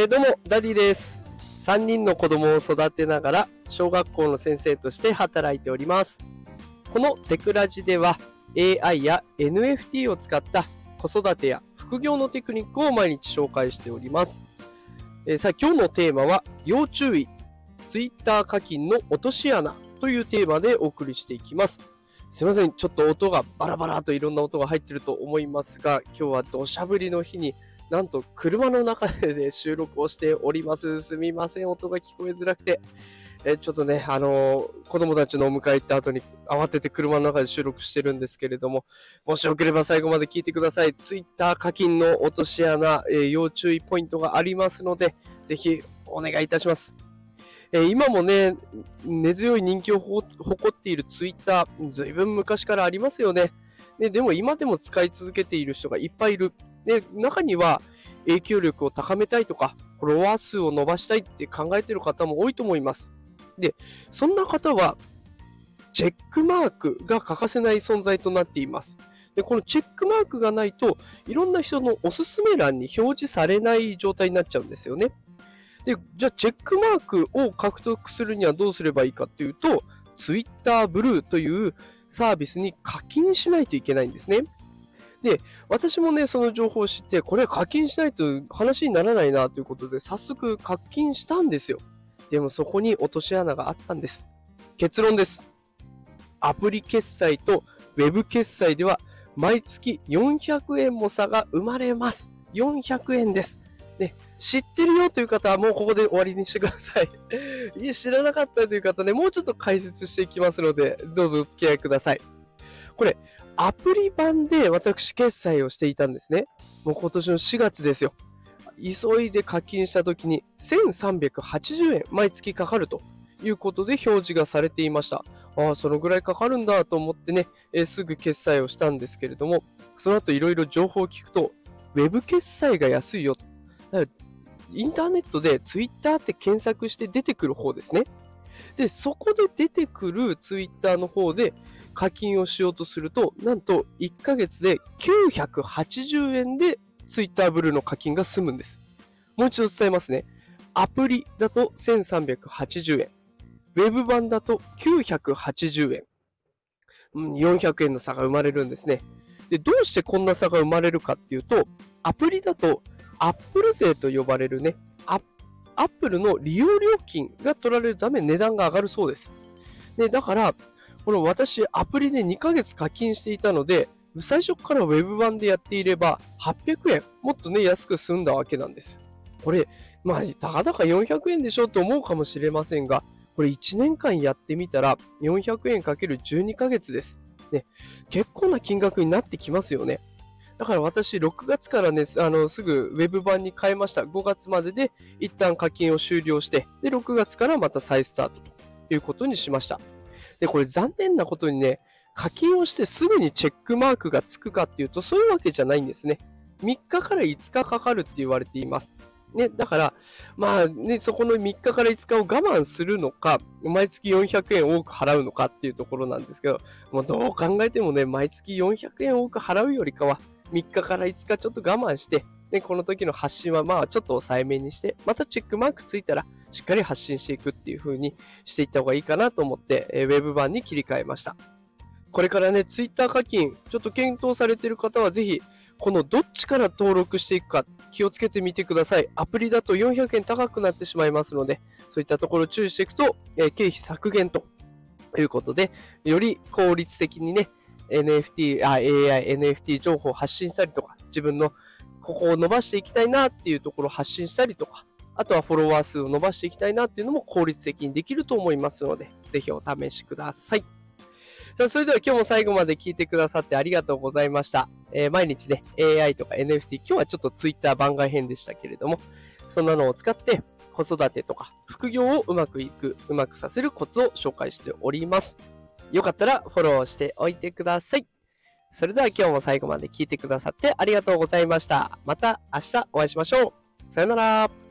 えー、どうも、ダディです。3人の子供を育てながら、小学校の先生として働いております。このテクラジでは、AI や NFT を使った子育てや副業のテクニックを毎日紹介しております。えー、さあ、今日のテーマは、要注意、Twitter 課金の落とし穴というテーマでお送りしていきます。すいません、ちょっと音がバラバラといろんな音が入ってると思いますが、今日は土砂降りの日になんと車の中で、ね収録をしております。すみません、音が聞こえづらくて。えちょっとね、あのー、子供たちのお迎え行った後に慌てて車の中で収録してるんですけれども、もしよければ最後まで聞いてください。Twitter 課金の落とし穴、えー、要注意ポイントがありますので、ぜひお願いいたします。え、今もね、根強い人気を誇っている Twitter、ずいぶん昔からありますよね。ねでも今でも使い続けている人がいっぱいいる。で、中には影響力を高めたいとか、フォロワー数を伸ばしたいって考えてる方も多いと思います。で、そんな方は、チェックマークが欠かせない存在となっています。で、このチェックマークがないと、いろんな人のおすすめ欄に表示されない状態になっちゃうんですよね。で、じゃあチェックマークを獲得するにはどうすればいいかっていうと、Twitter Blue というサービスに課金しないといけないんですね。で、私もね、その情報を知って、これ課金しないと話にならないなということで、早速課金したんですよ。でもそこに落とし穴があったんです。結論です。アプリ決済と Web 決済では毎月400円も差が生まれます。400円です。ね、知ってるよという方はもうここで終わりにしてください。いや、知らなかったという方ね、もうちょっと解説していきますので、どうぞお付き合いください。これ、アプリ版で私決済をしていたんですね。もう今年の4月ですよ。急いで課金した時に1380円毎月かかるということで表示がされていました。ああ、そのぐらいかかるんだと思ってね、えー、すぐ決済をしたんですけれども、その後いろいろ情報を聞くと、Web 決済が安いよと。インターネットで Twitter って検索して出てくる方ですね。で、そこで出てくる Twitter の方で課金をしようとすると、なんと1ヶ月で980円で Twitter ブルーの課金が済むんです。もう一度伝えますね。アプリだと1380円。ウェブ版だと980円。400円の差が生まれるんですね。で、どうしてこんな差が生まれるかっていうと、アプリだと Apple 税と呼ばれるね、Apple の利用料金が取られるため値段が上がるそうです。で、だから、この私、アプリで2ヶ月課金していたので、最初から Web 版でやっていれば、800円、もっとね、安く済んだわけなんです。これ、まあ、たかだか400円でしょと思うかもしれませんが、これ1年間やってみたら、400円かける12ヶ月です。ね、結構な金額になってきますよね。だから私、6月からね、あの、すぐ Web 版に変えました。5月までで一旦課金を終了して、で、6月からまた再スタートということにしました。で、これ残念なことにね、課金をしてすぐにチェックマークがつくかっていうと、そういうわけじゃないんですね。3日から5日かかるって言われています。ね、だから、まあね、そこの3日から5日を我慢するのか、毎月400円多く払うのかっていうところなんですけど、もうどう考えてもね、毎月400円多く払うよりかは、3日から5日ちょっと我慢して、で、この時の発信はまあちょっと抑えめにして、またチェックマークついたら、しっかり発信していくっていう風にしていった方がいいかなと思って、えー、ウェブ版に切り替えました。これからね、ツイッター課金、ちょっと検討されている方はぜひ、このどっちから登録していくか気をつけてみてください。アプリだと400円高くなってしまいますので、そういったところ注意していくと、えー、経費削減ということで、より効率的にね、NFT、AI、NFT 情報を発信したりとか、自分のここを伸ばしていきたいなっていうところを発信したりとか、あとはフォロワー数を伸ばしていきたいなっていうのも効率的にできると思いますので、ぜひお試しください。さあ、それでは今日も最後まで聞いてくださってありがとうございました。えー、毎日ね、AI とか NFT、今日はちょっと Twitter 番外編でしたけれども、そんなのを使って子育てとか副業をうまくいく、うまくさせるコツを紹介しております。よかったらフォローしておいてください。それでは今日も最後まで聞いてくださってありがとうございました。また明日お会いしましょう。さよなら。